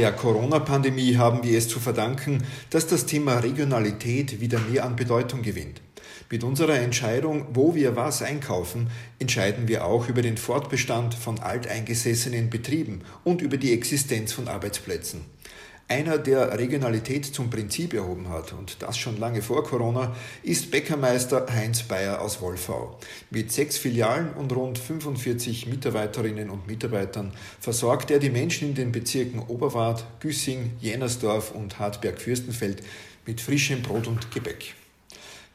Der Corona-Pandemie haben wir es zu verdanken, dass das Thema Regionalität wieder mehr an Bedeutung gewinnt. Mit unserer Entscheidung, wo wir was einkaufen, entscheiden wir auch über den Fortbestand von alteingesessenen Betrieben und über die Existenz von Arbeitsplätzen. Einer, der Regionalität zum Prinzip erhoben hat, und das schon lange vor Corona, ist Bäckermeister Heinz Bayer aus Wolfau. Mit sechs Filialen und rund 45 Mitarbeiterinnen und Mitarbeitern versorgt er die Menschen in den Bezirken Oberwart, Güssing, Jennersdorf und Hartberg-Fürstenfeld mit frischem Brot und Gebäck.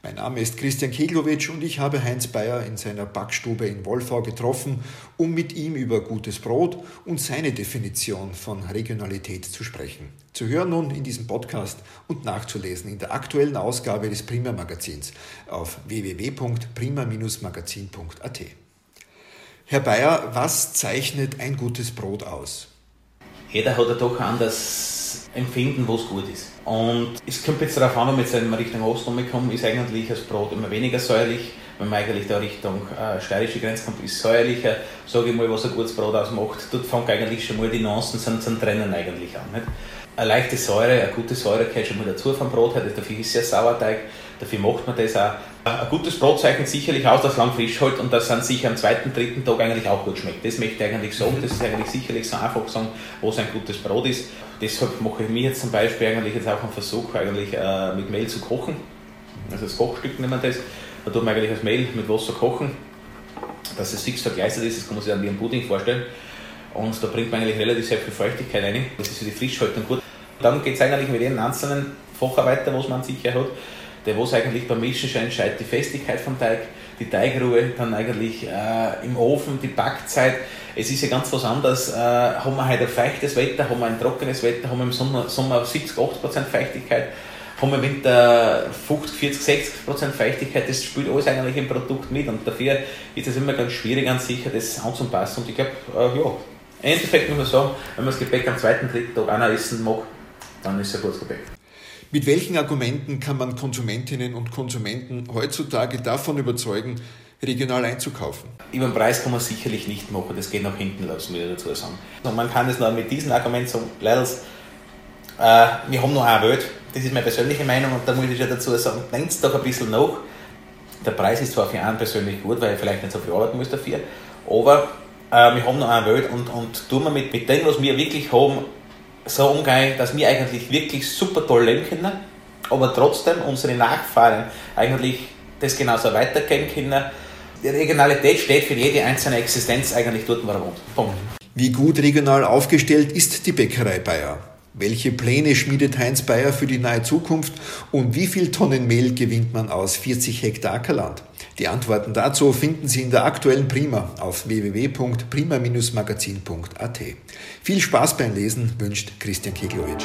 Mein Name ist Christian Keglowitsch und ich habe Heinz Bayer in seiner Backstube in Wolfau getroffen, um mit ihm über gutes Brot und seine Definition von Regionalität zu sprechen. Zu hören nun in diesem Podcast und nachzulesen in der aktuellen Ausgabe des Prima Magazins auf www.prima-magazin.at. Herr Bayer, was zeichnet ein gutes Brot aus? Jeder hat ja doch anders empfinden, was gut ist. Und es kommt jetzt darauf an, wenn wir jetzt in Richtung Osten kommen, ist eigentlich das Brot immer weniger säuerlich. Wenn man eigentlich da Richtung äh, steirische Grenze kommt, ist säuerlicher. Sage ich mal, was ein gutes Brot ausmacht. Dort fängt eigentlich schon mal die Nuancen zum, zum Trennen eigentlich an. Nicht? Eine leichte Säure, eine gute Säure gehört schon mal dazu vom Brot her. Dafür ist ja Sauerteig, dafür macht man das auch. Ein gutes Brot zeichnet sicherlich aus, dass es lang frisch hält und dass es sich am zweiten, dritten Tag eigentlich auch gut schmeckt. Das möchte ich eigentlich sagen. Das ist eigentlich sicherlich so einfach sagen, was ein gutes Brot ist deshalb mache ich mir jetzt zum Beispiel eigentlich jetzt auch einen Versuch, eigentlich äh, mit Mehl zu kochen. Also das Kochstück nennt man das. Da tut man eigentlich das Mehl mit Wasser kochen, dass es fix vergleistet ist, das kann man sich dann wie ein Pudding vorstellen. Und da bringt man eigentlich relativ sehr viel Feuchtigkeit rein. Das ist für die Frischhaltung gut. Dann geht es eigentlich mit jedem einzelnen Facharbeiter, was man sicher hat, der was eigentlich beim Mischen schon entscheidet, die Festigkeit vom Teig, die Teigruhe, dann eigentlich äh, im Ofen, die Backzeit. Es ist ja ganz was anderes. Äh, haben wir heute ein feuchtes Wetter, haben wir ein trockenes Wetter, haben wir im Sommer, Sommer 70, 80% Feuchtigkeit, haben wir im Winter 50, 40, 60% Feuchtigkeit. Das spielt alles eigentlich im Produkt mit und dafür ist es immer ganz schwierig an sich, das anzupassen. Und ich glaube, äh, ja, im Endeffekt muss man sagen, wenn man das Gebäck am zweiten, dritten Tag auch noch essen mag, dann ist es ein gutes Gebäck. Mit welchen Argumenten kann man Konsumentinnen und Konsumenten heutzutage davon überzeugen, regional einzukaufen? Über den Preis kann man sicherlich nicht machen, das geht nach hinten los, muss ich dazu sagen. Und man kann es nur mit diesem Argument sagen, Leidels, äh, wir haben noch eine Welt, das ist meine persönliche Meinung und da muss ich ja dazu sagen, denkt doch ein bisschen nach. Der Preis ist zwar für einen persönlich gut, weil ich vielleicht nicht so viel arbeiten muss dafür, aber äh, wir haben noch eine Welt und, und tun wir mit, mit dem, was wir wirklich haben, so umgehen, dass wir eigentlich wirklich super toll leben können, aber trotzdem unsere Nachfahren eigentlich das genauso weitergehen können. Die Regionalität steht für jede einzelne Existenz eigentlich dort, wo er wohnt. Punkt. Wie gut regional aufgestellt ist die Bäckerei Bayer? Welche Pläne schmiedet Heinz Bayer für die nahe Zukunft und wie viel Tonnen Mehl gewinnt man aus 40 Hektar Ackerland? Die Antworten dazu finden Sie in der aktuellen Prima auf www.prima-magazin.at. Viel Spaß beim Lesen wünscht Christian Keglowitsch.